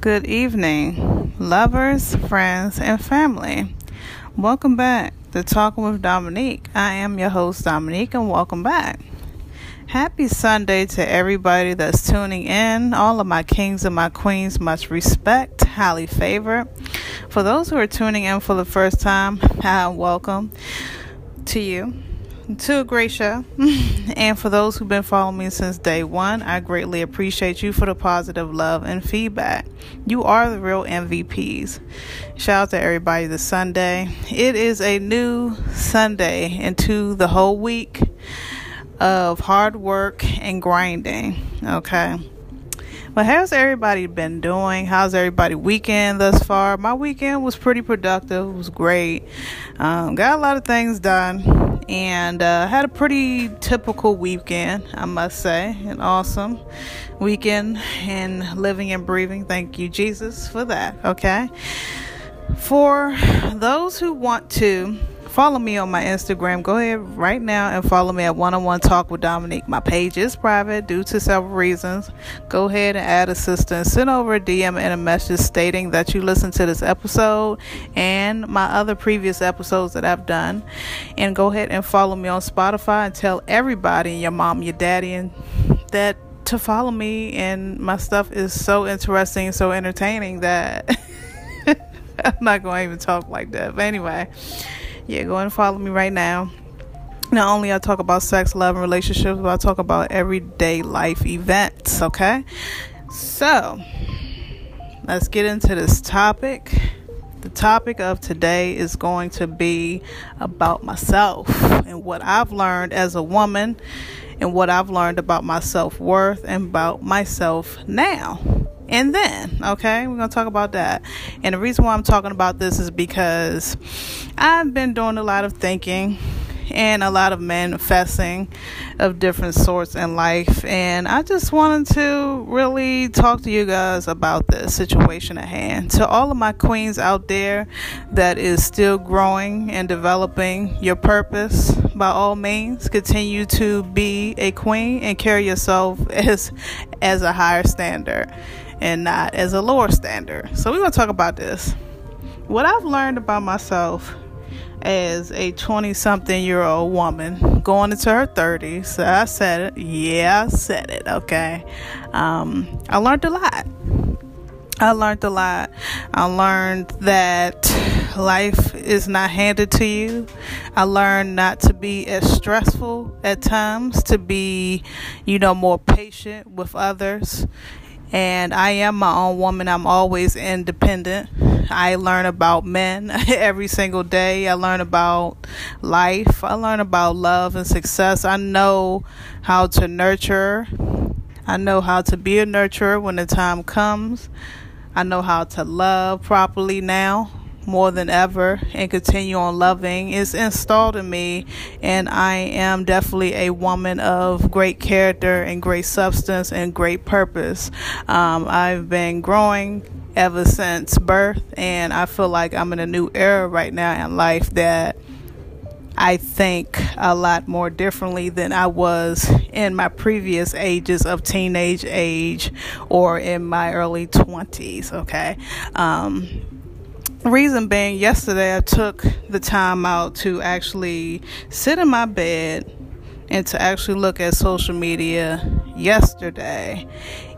Good evening, lovers, friends, and family. Welcome back to Talking with Dominique. I am your host, Dominique, and welcome back. Happy Sunday to everybody that's tuning in. All of my kings and my queens, much respect, highly favored. For those who are tuning in for the first time, welcome to you to a great show. and for those who've been following me since day one, I greatly appreciate you for the positive love and feedback. You are the real MVPs. Shout out to everybody this Sunday. It is a new Sunday into the whole week of hard work and grinding. Okay. But how's everybody been doing? How's everybody weekend thus far? My weekend was pretty productive. It was great. Um, got a lot of things done and uh, had a pretty typical weekend, I must say. An awesome weekend and living and breathing. Thank you, Jesus, for that. Okay. For those who want to follow me on my Instagram, go ahead right now and follow me at One on One Talk with Dominique. My page is private due to several reasons. Go ahead and add assistance. Send over a DM and a message stating that you listened to this episode and my other previous episodes that I've done. And go ahead and follow me on Spotify and tell everybody, and your mom, your daddy, and that to follow me. And my stuff is so interesting, so entertaining that. I'm not going to even talk like that. But anyway, yeah, go and follow me right now. Not only I talk about sex, love, and relationships, but I talk about everyday life events, okay? So, let's get into this topic. The topic of today is going to be about myself and what I've learned as a woman and what I've learned about my self worth and about myself now and then okay we're gonna talk about that and the reason why i'm talking about this is because i've been doing a lot of thinking and a lot of manifesting of different sorts in life. And I just wanted to really talk to you guys about the situation at hand. To all of my queens out there that is still growing and developing your purpose, by all means, continue to be a queen and carry yourself as as a higher standard and not as a lower standard. So we're gonna talk about this. What I've learned about myself as a 20 something year old woman going into her 30s. I said it. Yeah, I said it. Okay. Um, I learned a lot. I learned a lot. I learned that life is not handed to you. I learned not to be as stressful at times, to be, you know, more patient with others. And I am my own woman. I'm always independent. I learn about men every single day. I learn about life. I learn about love and success. I know how to nurture. I know how to be a nurturer when the time comes. I know how to love properly now more than ever and continue on loving is installed in me and I am definitely a woman of great character and great substance and great purpose. Um, I've been growing ever since birth, and I feel like I'm in a new era right now in life that I think a lot more differently than I was in my previous ages of teenage age or in my early 20s. Okay. Um, reason being, yesterday I took the time out to actually sit in my bed and to actually look at social media yesterday.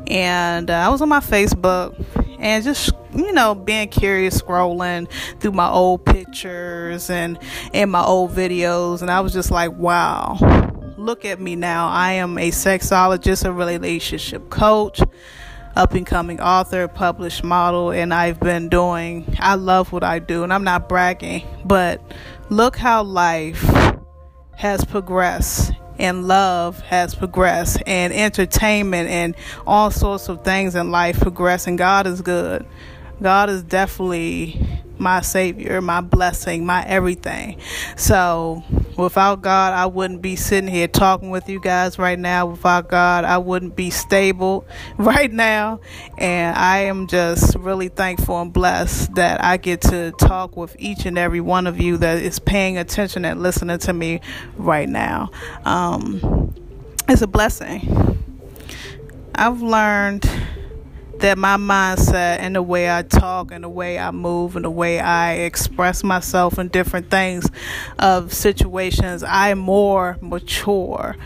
And uh, I was on my Facebook and just you know being curious scrolling through my old pictures and and my old videos. And I was just like wow look at me now. I am a sexologist a relationship coach up and coming author published model and I've been doing I love what I do and I'm not bragging but look how life has progressed and love has progressed and entertainment and all sorts of things in life progress and God is good. God is definitely my savior, my blessing, my everything. So, without God, I wouldn't be sitting here talking with you guys right now. Without God, I wouldn't be stable right now. And I am just really thankful and blessed that I get to talk with each and every one of you that is paying attention and listening to me right now. Um, it's a blessing. I've learned that my mindset and the way I talk and the way I move and the way I express myself in different things of situations, I'm more mature.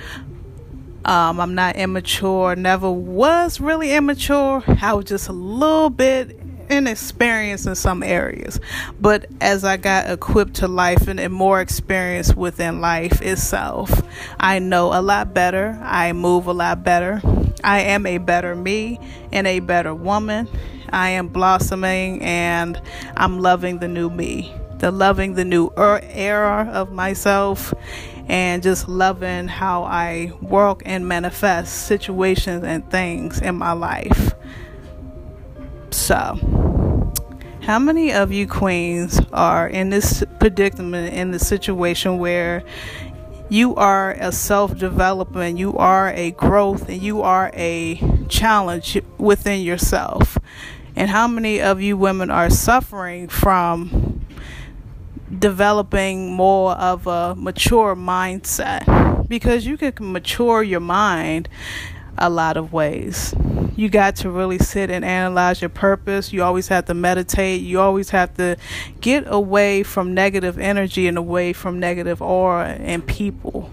Um, I'm not immature, never was really immature. I was just a little bit inexperienced in some areas. But as I got equipped to life and, and more experience within life itself, I know a lot better. I move a lot better. I am a better me and a better woman. I am blossoming and I'm loving the new me, the loving the new er, era of myself, and just loving how I work and manifest situations and things in my life. So, how many of you queens are in this predicament, in the situation where you are a self development, you are a growth, and you are a challenge within yourself. And how many of you women are suffering from developing more of a mature mindset? Because you can mature your mind a lot of ways you got to really sit and analyze your purpose. You always have to meditate. You always have to get away from negative energy and away from negative aura and people.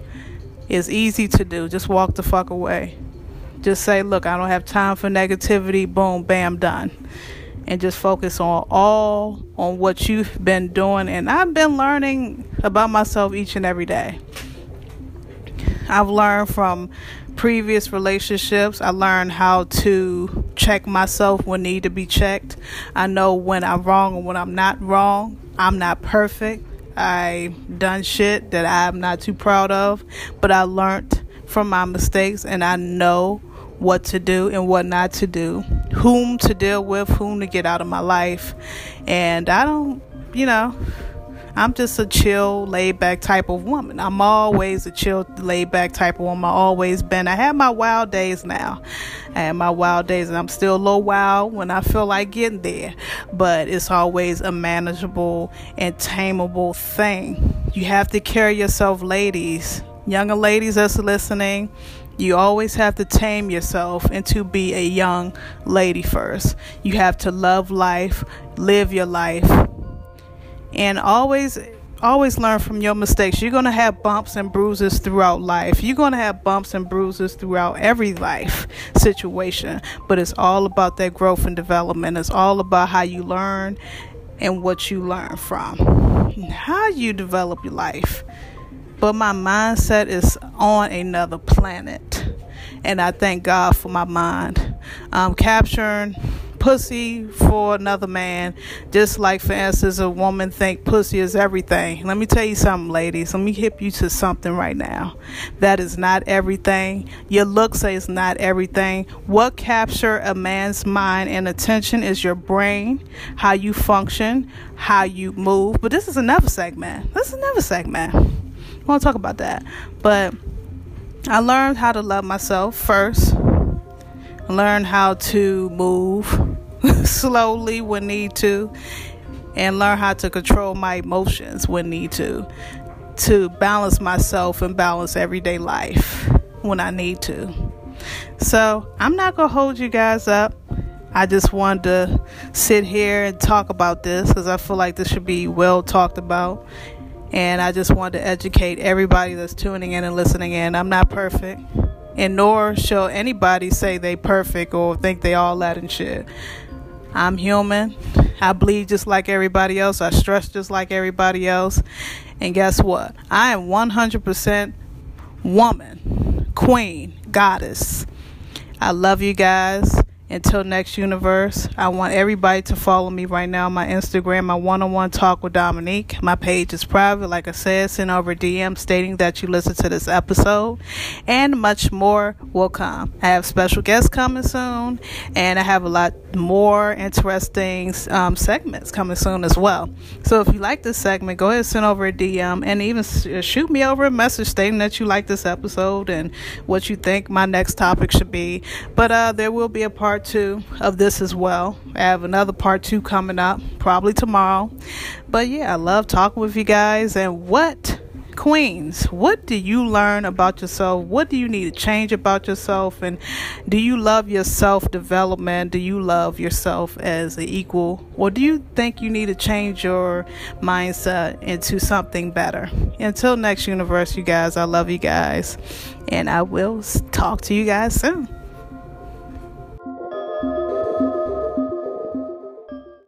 It's easy to do. Just walk the fuck away. Just say, look, I don't have time for negativity. Boom, bam, done. And just focus on all on what you've been doing. And I've been learning about myself each and every day. I've learned from previous relationships. I learned how to check myself when need to be checked. I know when I'm wrong and when I'm not wrong. I'm not perfect. I've done shit that I'm not too proud of, but I learned from my mistakes and I know what to do and what not to do, whom to deal with, whom to get out of my life. And I don't, you know, I'm just a chill, laid back type of woman. I'm always a chill, laid back type of woman. I always been. I have my wild days now. I my wild days, and I'm still a little wild when I feel like getting there. But it's always a manageable and tameable thing. You have to carry yourself, ladies, younger ladies that's listening. You always have to tame yourself and to be a young lady first. You have to love life, live your life, and always always learn from your mistakes. You're going to have bumps and bruises throughout life. You're going to have bumps and bruises throughout every life situation, but it's all about that growth and development. It's all about how you learn and what you learn from. How you develop your life. But my mindset is on another planet. And I thank God for my mind. I'm capturing pussy for another man, just like for instance a woman think pussy is everything. Let me tell you something, ladies. Let me hip you to something right now. That is not everything. Your looks it's not everything. What capture a man's mind and attention is your brain, how you function, how you move. But this is another segment. This is another segment. I want to talk about that. But I learned how to love myself first learn how to move slowly when need to and learn how to control my emotions when need to to balance myself and balance everyday life when I need to. So, I'm not going to hold you guys up. I just wanted to sit here and talk about this because I feel like this should be well talked about. And I just wanted to educate everybody that's tuning in and listening in. I'm not perfect and nor shall anybody say they perfect or think they all that and shit. I'm human. I bleed just like everybody else. I stress just like everybody else. And guess what? I am 100% woman, queen, goddess. I love you guys. Until next universe, I want everybody to follow me right now on my Instagram, my one on one talk with Dominique. My page is private, like I said. Send over DM stating that you listen to this episode, and much more will come. I have special guests coming soon, and I have a lot more interesting um, segments coming soon as well. So if you like this segment, go ahead and send over a DM and even shoot me over a message stating that you like this episode and what you think my next topic should be. But uh, there will be a part two of this as well. I have another part two coming up, probably tomorrow. But yeah, I love talking with you guys. And what Queens, what do you learn about yourself? What do you need to change about yourself? And do you love your self development? Do you love yourself as an equal? Or do you think you need to change your mindset into something better? Until next universe, you guys, I love you guys. And I will talk to you guys soon.